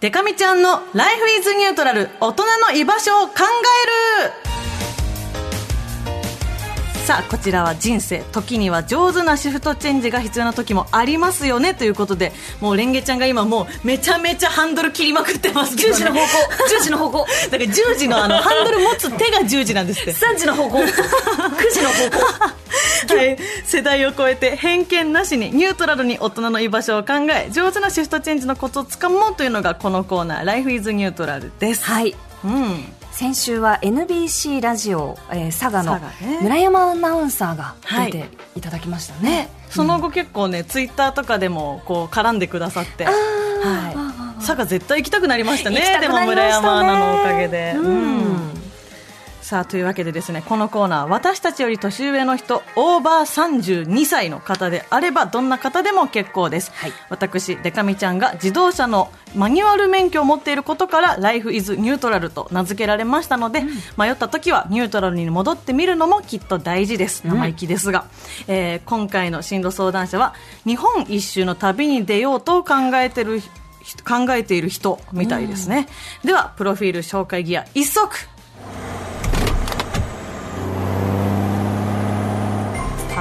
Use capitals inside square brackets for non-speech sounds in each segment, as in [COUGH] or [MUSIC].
デカミちゃんのライフイズニュートラル大人の居場所を考える。さあこちらは人生時には上手なシフトチェンジが必要な時もありますよねということでもうレンゲちゃんが今もうめちゃめちゃハンドル切りまくってますけど、ね、10時の方向。10時の方向だから10時のあのハンドル持つ手が10時なんですって。3時の方向。9時の方向はい、世代を超えて偏見なしにニュートラルに大人の居場所を考え上手なシフトチェンジのコツをつかもうというのがこのコーナー「Life is ニュートラル」です。はい。うん。先週は NBC ラジオ、えー、佐賀の村山アナウンサーがはい出てい。ただきましたね、その後結構ね、ツイッターとかでもこう絡んでくださって、はい、佐賀絶対行きたくなりましたね行きたくでも村山アナのおかげで。うんさあというわけでですねこのコーナー私たちより年上の人オーバー32歳の方であればどんな方でも結構です、はい。私デカミちゃんが自動車のマニュアル免許を持っていることからライフイズニュートラルと名付けられましたので、迷った時はニュートラルに戻ってみるのもきっと大事です。生意気ですが、えー今回の進路相談者は日本一周の旅に出ようと考えてる人考えている人みたいですね、ではプロフィール紹介ギア一足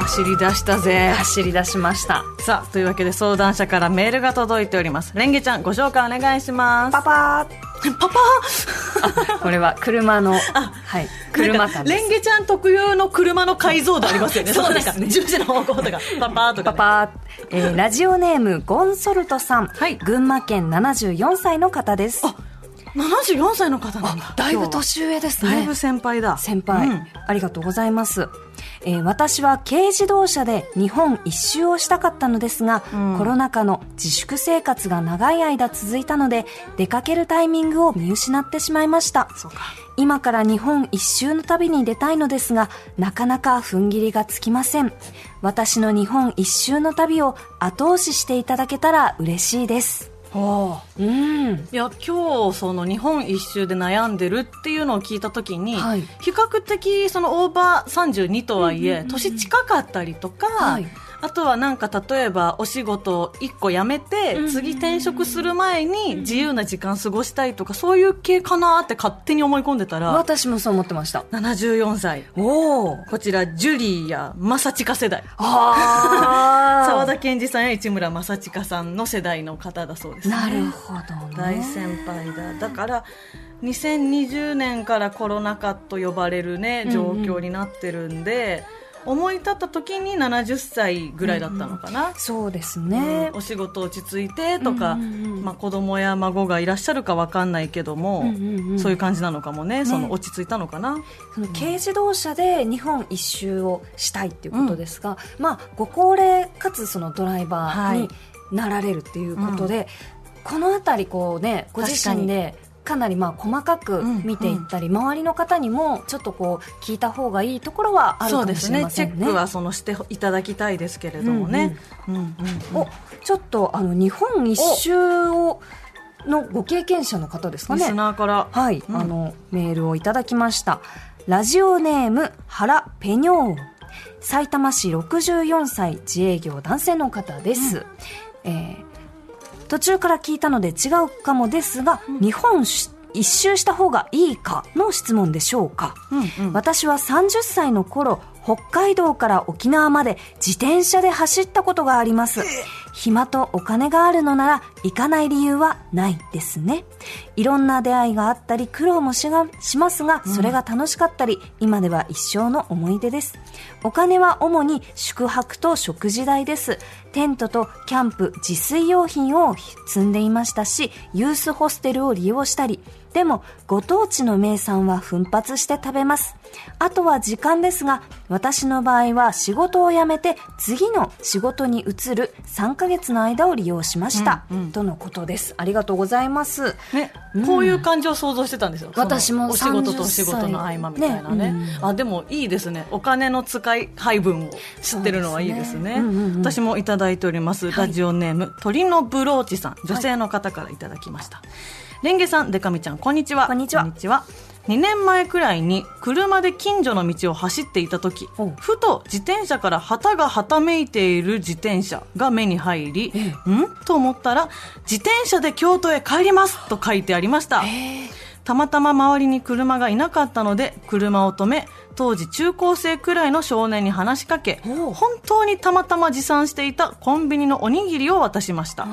走り出したぜ。走り出しました。さあというわけで相談者からメールが届いております。レンゲちゃんご紹介お願いします。パパ [LAUGHS] パパー。これは車の [LAUGHS] はい車なんレンゲちゃん特有の車の解像度ありますよね。そうですね。十字の方向とか [LAUGHS] パパーとか、ね、パパー、えーラジオネームゴンソルトさん、はい。群馬県74歳の方です。あ74歳の方なんだ。だいぶ年上ですね。だいぶ先輩だ。先輩、うん。ありがとうございます、えー私は軽自動車で日本一周をしたかったのですが、うん。コロナ禍の自粛生活が長い間続いたので出かけるタイミングを見失ってしまいました。今から日本一周の旅に出たいのですがなかなか踏ん切りがつきません。私の日本一周の旅を後押ししていただけたら嬉しいです。はあうん。いや今日その日本一周で悩んでるっていうのを聞いたときに、はい。比較的そのオーバー32とはいえ、年近かったりとか、はいあとはなんか例えばお仕事を1個辞めて、次転職する前に自由な時間過ごしたいとかそういう系かなって勝手に思い込んでたら私もそう思ってました。74歳。おおこちらジュリーや正親世代。あ [LAUGHS] 沢田研二さんや市村正親さんの世代の方だそうですね。なるほどね。大先輩だ。だから2020年からコロナ禍と呼ばれるね状況になってるんで、思い立った時に70歳ぐらいだったのかな、そうですね、お仕事落ち着いてとか、うんうんうん。まあ、子供や孫がいらっしゃるか分かんないけども、うんうんうん。そういう感じなのかもね。その落ち着いたのかな、その軽自動車で日本一周をしたいっていうことですが、まあ、ご高齢かつそのドライバーになられるっていうことで、この辺りこう、ね、ご自身でかなりまあ細かく見ていったり、周りの方にもちょっとこう聞いた方がいいところはあるかもしそうですね。れませんね。チェックはそのしていただきたいですけれどもね、うんうん。うんおちょっとあの日本一周をのご経験者の方ですかね。リス。ナーから。はい、うん。あのメールをいただきました。ラジオネーム原ペニョー。ン埼玉市64歳自営業男性の方です、えー途中から聞いたので違うかもですが、日本し一周した方がいいかの質問でしょうか、うんうん。私は30歳の頃北海道から沖縄まで自転車で走ったことがあります。暇とお金があるのなら行かない理由はないですね。いろんな出会いがあったり苦労もしがしますがそれが楽しかったり、今では一生の思い出ですお金は主に宿泊と食事代です。テントとキャンプ自炊用品を積んでいましたしユースホステルを利用したりでもご当地の名産は奮発して食べます。あとは時間ですが私の場合は仕事を辞めて次の仕事に移る3ヶ月の間を利用しました、うんうん。とのことです。ありがとうございます。ね、こういう感じを想像してたんですよ、私もお仕事とお30仕事の合間みたいなね。ね。あでもいいですね。お金の使い配分を知ってるのはいいですね。すね。うんうんうん。私もいただいております、ラジオネーム鳥のブローチさん。女性の方からいただきました、レンゲさんデカミちゃんこんにちは。こんにちは。2年前くらいに車で近所の道を走っていた時ふと自転車から旗がはためいている自転車が目に入り、ん？と思ったら自転車で京都へ帰りますと書いてありましたたまたま周りに車がいなかったので車を止め当時中高生くらいの少年に話しかけ本当にたまたま持参していたコンビニのおにぎりを渡しました。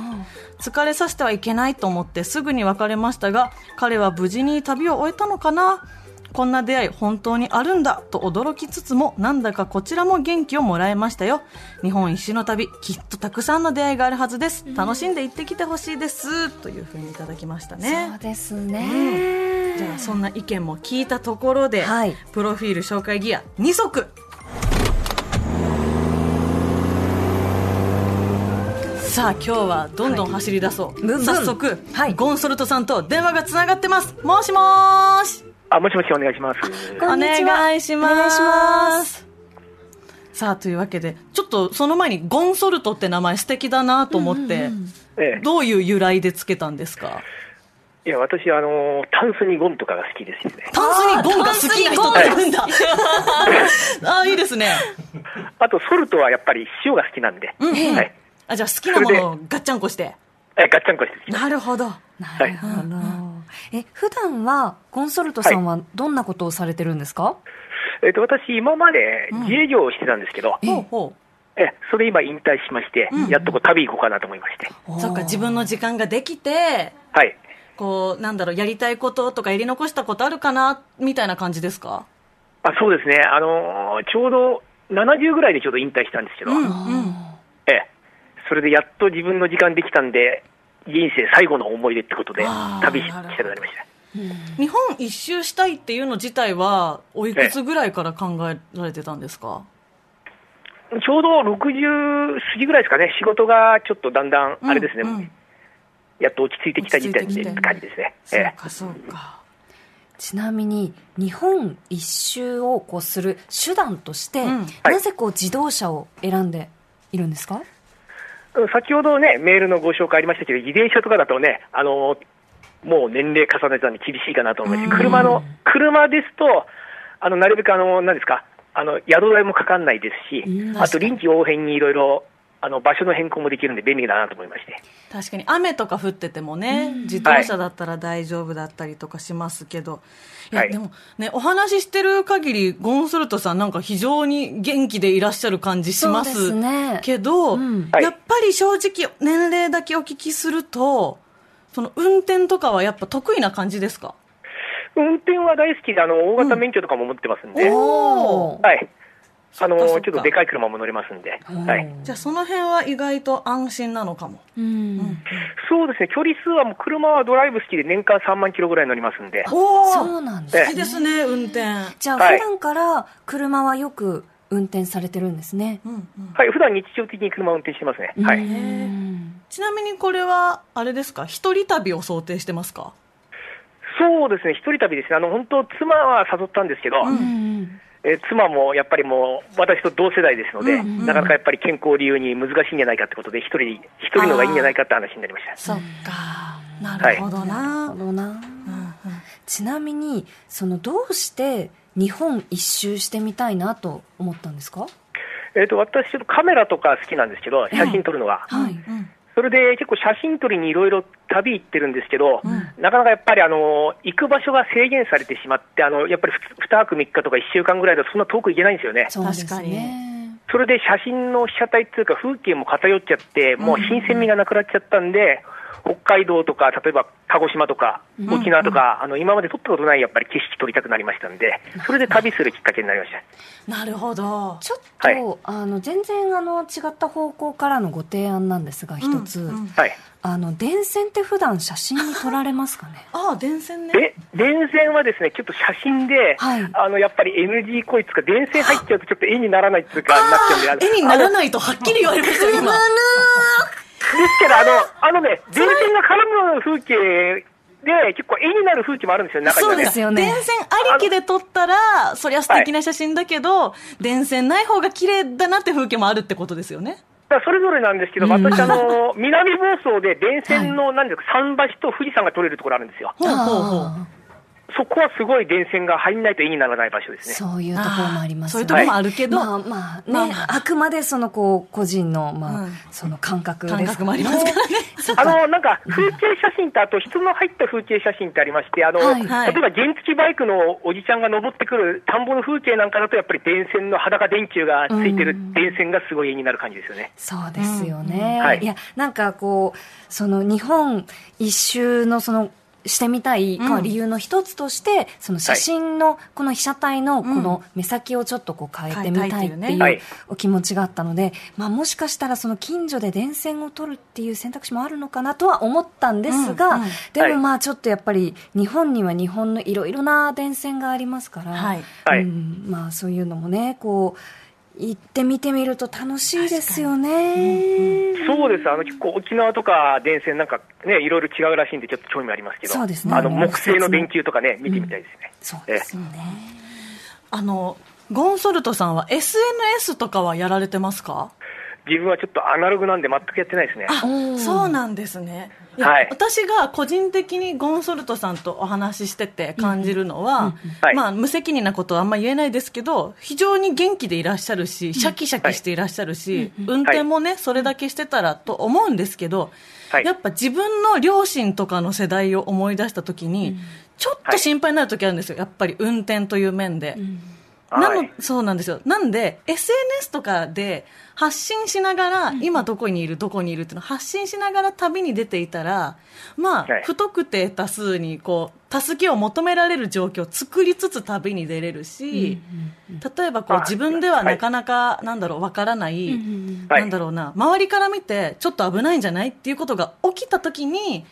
疲れさせてはいけないと思ってすぐに別れましたが彼は無事に旅を終えたのかな？こんな出会い本当にあるんだと驚きつつもなんだかこちらも元気をもらえましたよ。日本一周の旅きっとたくさんの出会いがあるはずです。楽しんで行ってきてほしいです。というふうにいただきましたね。そうですね。じゃあそんな意見も聞いたところで、はい。プロフィール紹介ギア2足。さあ今日はどんどん走り出そう、ブンブン早速、はい。ゴンソルトさんと電話がつながってます。もしもーしあ、もしもしお願いします。お願いします。お願いします。さあというわけでちょっとその前にゴンソルトって名前素敵だなと思って、ええ、どういう由来でつけたんですか？いや、私、あのー、タンスにゴンとかが好きですよね。[LAUGHS] タンスにゴンが好きな人っているんだ。ああいいですね。あと、ソルトはやっぱり塩が好きなんで、うんはい。あじゃあ好きなものをガッチャンコして。え、ガッチャンコしてなるほど。なるほど。え、普段はコンソルトさんはどんなことをされてるんですか、えっ、と、私、今まで自営業をしてたんですけど、うほえ、それ今引退しまして、やっとこう旅行こうかなと思いまして。うそっか自分の時間ができてはい。こうなんだろうやりたいこととかやり残したことあるかなみたいな感じですか？あ、そうですね。あのーちょうど70ぐらいでちょうど引退したんですけど、うんうん。ええ、それでやっと自分の時間できたんで、人生最後の思い出ってことで旅したくなりました。日本一周したいっていうの自体はおいくつぐらいから考えられてたんですか？ちょうど60過ぎぐらいですかね、仕事がちょっとだんだん、あれですね、うん。うんやっと落ち着いてきた時点でって感じですね。そうえかそうか。ちなみに日本一周をこうする手段として、うん。はい。なぜこう自動車を選んでいるんですか、え先ほどね、メールのご紹介ありましたけど、自転車とかだとね、あのもう年齢重ねたんで厳しいかなと思います。うん。車の、車ですと、あのなるべくあの、何ですか、あの宿代もかかんないですしう、ん。あと臨機応変にいろいろ、あの場所の変更もできるんで便利だなと思いまして。確かに雨とか降っててもね、自動車だったら大丈夫だったりとかしますけど、い、やはい。でもねお話ししてる限りゴンソルトさんなんか非常に元気でいらっしゃる感じしますけど、うん。はい。やっぱり正直年齢だけお聞きするとその運転とかはやっぱ得意な感じですか？運転は大好きで、あの大型免許とかも持ってますんで、おー。はい。あのちょっとでかい車も乗れますんで、はい。じゃあその辺は意外と安心なのかも。うん。そうですね、距離数はもう車はドライブ好きで年間3万キロぐらい乗りますんで、おそうなんですえ好きですね。運転じゃあはい。普段から車はよく運転されてるんですね、うんうん。はい、普段日常的に車を運転してますね。はい。うんちなみにこれはあれですか？一人旅を想定してますか？そうですね、一人旅ですね。あの、本当妻は誘ったんですけど、うんえー妻もやっぱりもう、私と同世代ですので、うんうん。なかなかやっぱり健康を理由に難しいんじゃないかってことで、一人、一人のがいいんじゃないかって話になりました。そっか。なるほどな。るな、ほどな、うんうん。ちなみにそのどうして日本一周してみたいなと思ったんですか、えっ、と、私ちょっとカメラとか好きなんですけど、写真撮るのが。はい、うんそれで結構写真撮りにいろいろ旅行ってるんですけど、うんなかなかやっぱりあの行く場所が制限されてしまって、あのやっぱり2泊3日とか1週間ぐらいだとそんな遠く行けないんですよね。確かねそれで写真の被写体っていうか風景も偏っちゃって、もう新鮮味がなくなっちゃったんで、北海道とか、例えば鹿児島とか、沖縄とか、あの今まで撮ったことないやっぱり景色撮りたくなりましたんで、それで旅するきっかけになりました。なるほど。ちょっと、はい。あの全然あの違った方向からのご提案なんですが一つ、うん。うんはい。あの電線って普段写真に撮られますかね？ああ電線ね。で、電線はですね、ちょっと写真で、はい。あの、やっぱり NG こいつか、電線入っちゃうとちょっと絵にならないっていうか、なっちゃうんで絵にならい。ないとはっきり言われましたよ今ですけど、あの、あのね、電線が絡む風景で、結構絵になる風景もあるんですよ、中には。ね。そうですよね。電線ありきで撮ったらそりゃ素敵な写真だけど、電線ない方が綺麗だなって風景もあるってことですよね。それぞれなんですけど、うん。私、あの、[LAUGHS] 南房総で電線の、なんですか、桟橋と富士山が撮れるところあるんですよ。ほうほうほう。あそこはすごい電線が入んないと絵にならない場所ですね。そういうところもありますそういうところもあるけど、まあまあね、まあくまでそのこう個人の、まあうん。その感覚です。感覚もありますからね。[LAUGHS] あの、なんか、風景写真と、あと人の入った風景写真ってありまして、あの、はい。はい。例えば原付バイクのおじちゃんが登ってくる田んぼの風景なんかだと、やっぱり電線の裸電柱がついてるうん電線がすごい絵になる感じですよね。そうですよね、うん。はい。いやなんかこうその日本一周のそのしてみたい、うんまあ理由の一つとしてその写真のこの被写体のこの目先をちょっとこう変えてみたいっていうお気持ちがあったので、まあ、もしかしたらその近所で電線を取るっていう選択肢もあるのかなとは思ったんですが、でもまあちょっとやっぱり日本には日本のいろいろな電線がありますから、うん、まあそういうのもねこう行ってみてみると楽しいですよね。そうです。あの、結構沖縄とか電線なんかね、いろいろ違うらしいんで、ちょっと興味ありますけど。そうですねあの、うん木製の電球とかね、見てみたいですね。そうですよね。あの、ゴンソルトさんは SNS とかはやられてますか？自分はちょっとアナログなんで全くやってないですね。あうん。そうなんですね。いやはい。私が個人的にゴンソルトさんとお話ししてて感じるのは、はい。まあ、無責任なことはあんま言えないですけど、非常に元気でいらっしゃるし、シャキシャキしていらっしゃるし、運転もね、それだけしてたらと思うんですけど、はい。やっぱ自分の両親とかの世代を思い出したときに、ちょっと心配になるときあるんですよ。やっぱり運転という面で。なのはいそうなんですよ。なんで、SNS とかで発信しながら、今どこにいる、どこにいるっていうのを発信しながら旅に出ていたら、まあ、はい。不特定多数に、こう、助けを求められる状況を作りつつ旅に出れるし、例えばこうあ自分ではなかなか、なんだろう、わからない、はい。なんだろうな、周りから見て、ちょっと危ないんじゃないっていうことが起きたときに、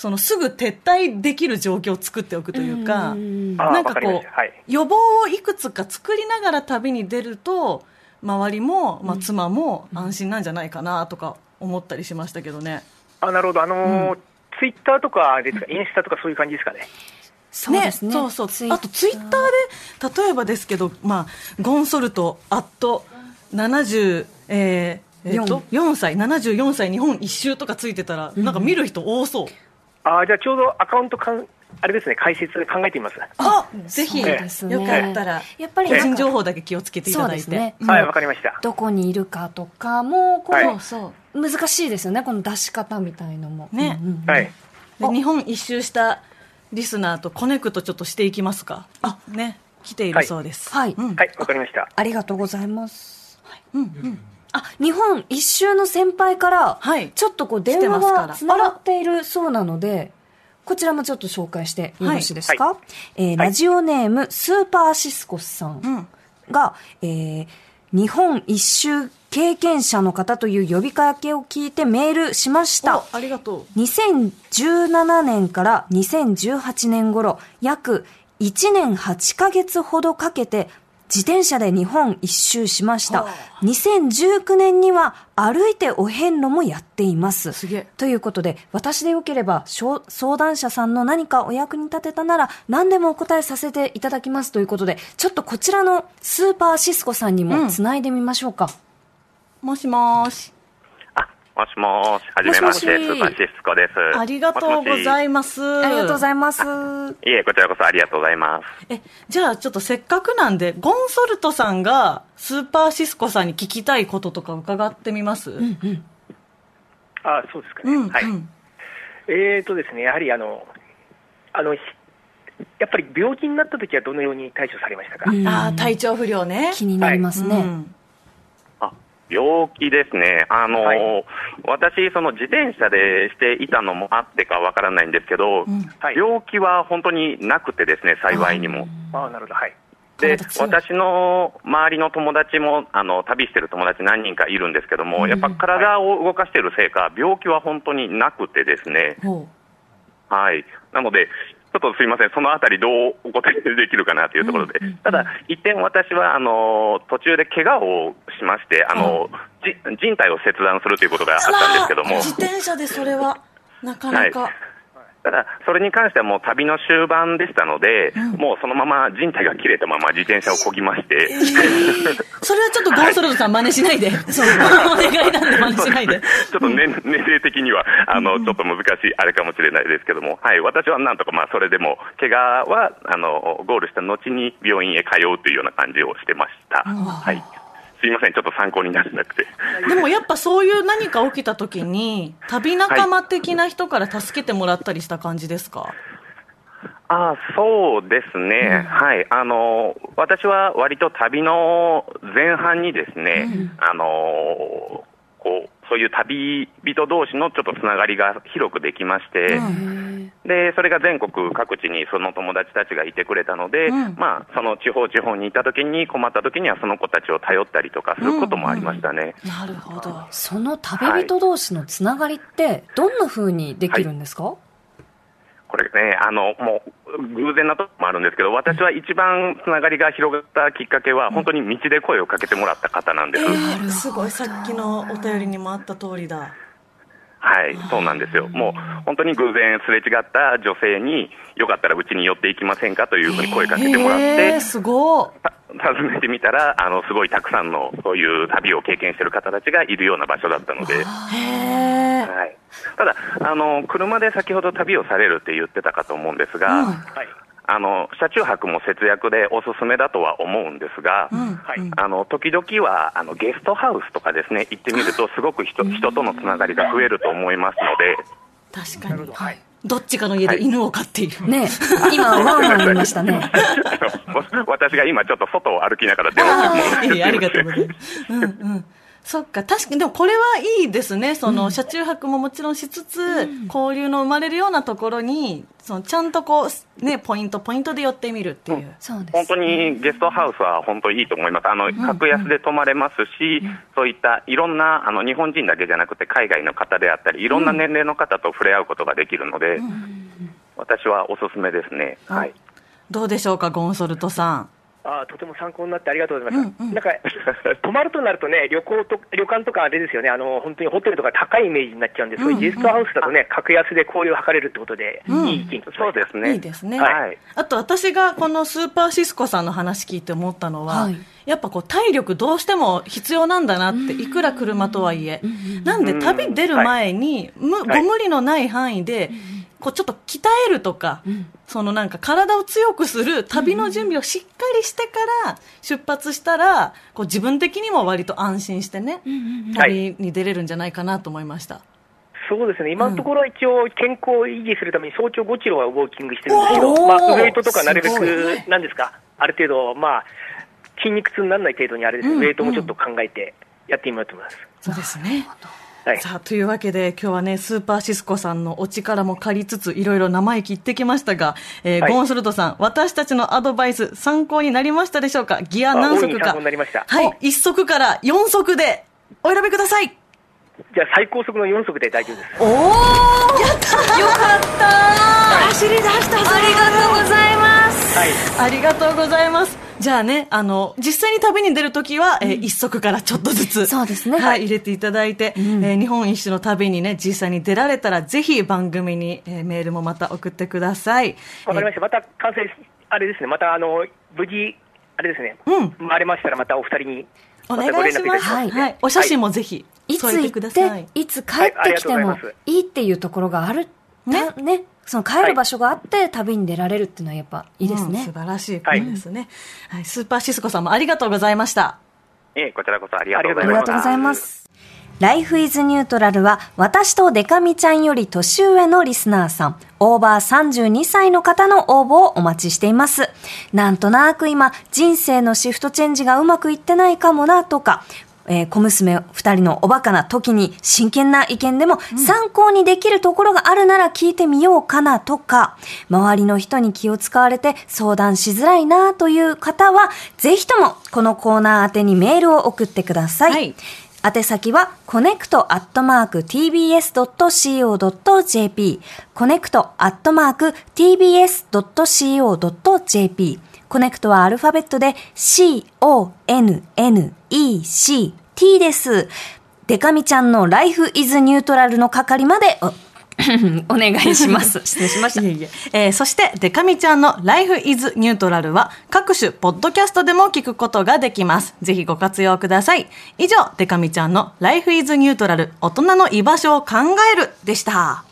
そのすぐ撤退できる状況を作っておくというか、うん。あなんかこう。予防をいくつか作りながら旅に出ると、周りも、まあ、妻も安心なんじゃないかなとか思ったりしましたけどね。あ、なるほど。あのーツイッターとかですか、インスタとかそういう感じですかね？そうですね。そうそう。あとツイッターで例えばですけど、まあ、ゴンソルトアット70えーえー、と4歳74歳日本一周とかついてたら、なんか見る人多そうあ、じゃあちょうどアカウントかん、あれですね、解説考えてみます。あぜひ、ね。よかったら。やっぱり個人情報だけ気をつけていただいて、ね。うん。はい、わかりました。どこにいるかとかも、こう、はい。そう難しいですよね、この出し方みたいのも。ね。うんうんはい。で日本一周したリスナーとコネクトちょっとしていきますか？あ。ね。来ているそうです。はい。うん。はい、わかりました。ありがとうございます。うんうんあ、日本一周の先輩から、はい。ちょっとこう電話がつながっているそうなので、こちらもちょっと紹介してよろしいですか、はえーはい。ラジオネーム、スーパーシスコスさんうん。が、えー日本一周経験者の方という呼びかけを聞いてメールしました。お。ありがと2017年から2018年頃、約1年8ヶ月ほどかけて、自転車で日本一周しましたは。2019年には歩いてお遍路もやっています。すげえということで、私でよければ、相談者さんの何かお役に立てたなら、何でもお答えさせていただきますということで、ちょっとこちらのスーパーシスコさんにもつないでみましょうか。うもしもーしあ、もしもーし、はじめまして、もしもしスーパーシスコです。ありがとうございまますありがとうございます。す。いえ、こちらこそありがとうございます。えじゃあちょっとせっかくなんでゴンソルトさんがスーパーシスコさんに聞きたいこととか伺ってみます？うんあ、そうですかね。うん、はい。えーとですね、やはりあの、あの、ひやっぱり病気になった時はどのように対処されましたか、うんああ体調不良ね気になりますね。うんあ、病気ですね。あのーはい。私、その自転車でしていたのもあってかわからないんですけど、ん。はい。病気は本当になくてですね、幸いにも。ああ、なるほど、はい。で私の周りの友達もあの旅してる友達何人かいるんですけども、やっぱ体を動かしているせいか、病気は本当になくてですね、ほはい、なので、ちょっとすみません、そのあたり、どうお答えできるかなというところで、ただ、一点、私はあの途中で怪我をしましてあの、じ靭帯を切断するということがあったんですけども、自転車でそれはなかなか、はいただ、それに関してはもう旅の終盤でしたので、もうそのまま人体が切れたまま自転車をこぎまして、[LAUGHS] それはちょっとゴンソルトさん真似しないで。そう、お願いなんで真似しないで。[LAUGHS] ちょっと年年齢的にはあのちょっと難しいあれかもしれないですけども、はい、私はなんとかまあそれでも怪我はあのゴールした後に病院へ通うというような感じをしてました。はい。すいません、ちょっと参考にならなくて。でもやっぱそういう何か起きた時に、旅仲間的な人から助けてもらったりした感じですか、あそうですね、はい。あの、私は割と旅の前半にですね、あのこうそういう旅人同士のちょっとつながりが広くできまして、でそれが全国各地にその友達たちがいてくれたので、うん。まあ、その地方地方にいた時に困った時にはその子たちを頼ったりとかすることもありましたね。なるほど。その旅人同士のつながりって、どんな風にできるんですか、これね、あのもう偶然なとこもあるんですけど、私は一番つながりが広がったきっかけは、本当に道で声をかけてもらった方なんです。えー、すごい、さっきのお便りにもあった通りだ。はい、そうなんですよ。もう本当に偶然すれ違った女性に、よかったらうちに寄っていきませんかというふうに声かけてもらって、えー、すご訪ねてみたら、あのすごいたくさんのそういう旅を経験している方たちがいるような場所だったので。へーはい、ただあの、車で先ほど旅をされるって言ってたかと思うんですが、うんはい。あの車中泊も節約でおすすめだとは思うんですが、うんはいうんあの時々はあのゲストハウスとかですね行ってみると、すごく人人とのつながりが増えると思いますので、確かに。はい。どっちかの家で犬を飼っている。ねえ [LAUGHS] 今、ワンワン言いましたね。[LAUGHS] 私が今、ちょっと外を歩きながら電話してるものいいありがとうございます。うんうん。そっか、確かに、でもこれはいいですね。その、車中泊ももちろんしつつ、交流の生まれるようなところに、その、ちゃんとこう、ね、ポイント、ポイントで寄ってみるっていう。そうです。本当にゲストハウスは本当にいいと思います、あの格安で泊まれますし、そういったいろんなあの日本人だけじゃなくて、海外の方であったり、いろんな年齢の方と触れ合うことができるので、私はおすすめですね。はいどうでしょうか、ゴンソルトさん。あーとても参考になってありがとうございました。うんうん。なんか、泊まるとなるとね、旅行と、旅館とかあれですよね、あの、本当にホテルとか高いイメージになっちゃうんで、そういうゲストハウスだとね、格安で交流を図れるってことで、うん。いい意見とそうですね。いいですね。はい。あと私がこのスーパーシスコさんの話聞いて思ったのは、はい。やっぱこう体力どうしても必要なんだなって、いくら車とはいえ。なんで旅出る前に、むはい。ご無理のない範囲で、こうちょっと鍛えるとか、そのなんか体を強くする旅の準備をしっかりしてから出発したら、こう自分的にも割と安心してね、旅に出れるんじゃないかなと思いました。そうですね、今のところは一応、健康を維持するために早朝5キロはウォーキングしてるんですけど、まあ、ウェイトとかなるべく、なんですか、ある程度、まあ、筋肉痛にならない程度にあれですね、うん。ウェイトもちょっと考えてやってみようと思います。そうですね。はい。さあ、というわけで、今日はね、スーパーシスコさんのお力も借りつつ、いろいろ生意気言ってきましたが、えーはい。ゴンソルトさん、私たちのアドバイス、参考になりましたでしょうか？ギア何足か。はい、1足から4足で、お選びください。じゃあ、最高速の4速で大丈夫です。おーやったよかった走り出したぞありがとう。ありがとうございます。じゃあね、あの、実際に旅に出るときは、えー一足からちょっとずつ。そうですねはい、入れていただいて、えー日本一周の旅にね、実際に出られたら、ぜひ番組に、えーメールもまた送ってください。わかりました。また完成し、あれですね、またあの、無事、あれですね、うん回れましたらまたお二人に、おまたご連絡いた願いします。はい、しますので。お写真もぜひいつ添えて行っください。て、いつ帰ってきてもはいいっていうところがある。ねたね。その帰る場所があって旅に出られるっていうのはやっぱいいですねうん素。晴らしいことですね、はい。スーパーシスコさんもありがとうございました。ええこちらこそありがとうごあざいました。りがとうございます。ライフイズニュートラルは、私とデカミちゃんより年上のリスナーさん、オーバー32歳の方の応募をお待ちしています。なんとなく今、人生のシフトチェンジがうまくいってないかもなとか、えー小娘二人のおバカな時に真剣な意見でも参考にできるところがあるなら聞いてみようかなとか、周りの人に気を使われて相談しづらいなという方は、ぜひともこのコーナー宛てにメールを送ってください。はい。宛先は、コネコネクトはアルファベットで c-o-n-n-e-c-t です。デカミちゃんのライフイズニュートラルの係までお [LAUGHS] お願いします。[LAUGHS] 失礼しました。いえいええーそして、デカミちゃんの Life is Neutral は各種ポッドキャストでも聞くことができます。ぜひご活用ください。以上、デカミちゃんの Life is Neutral 大人の居場所を考えるでした。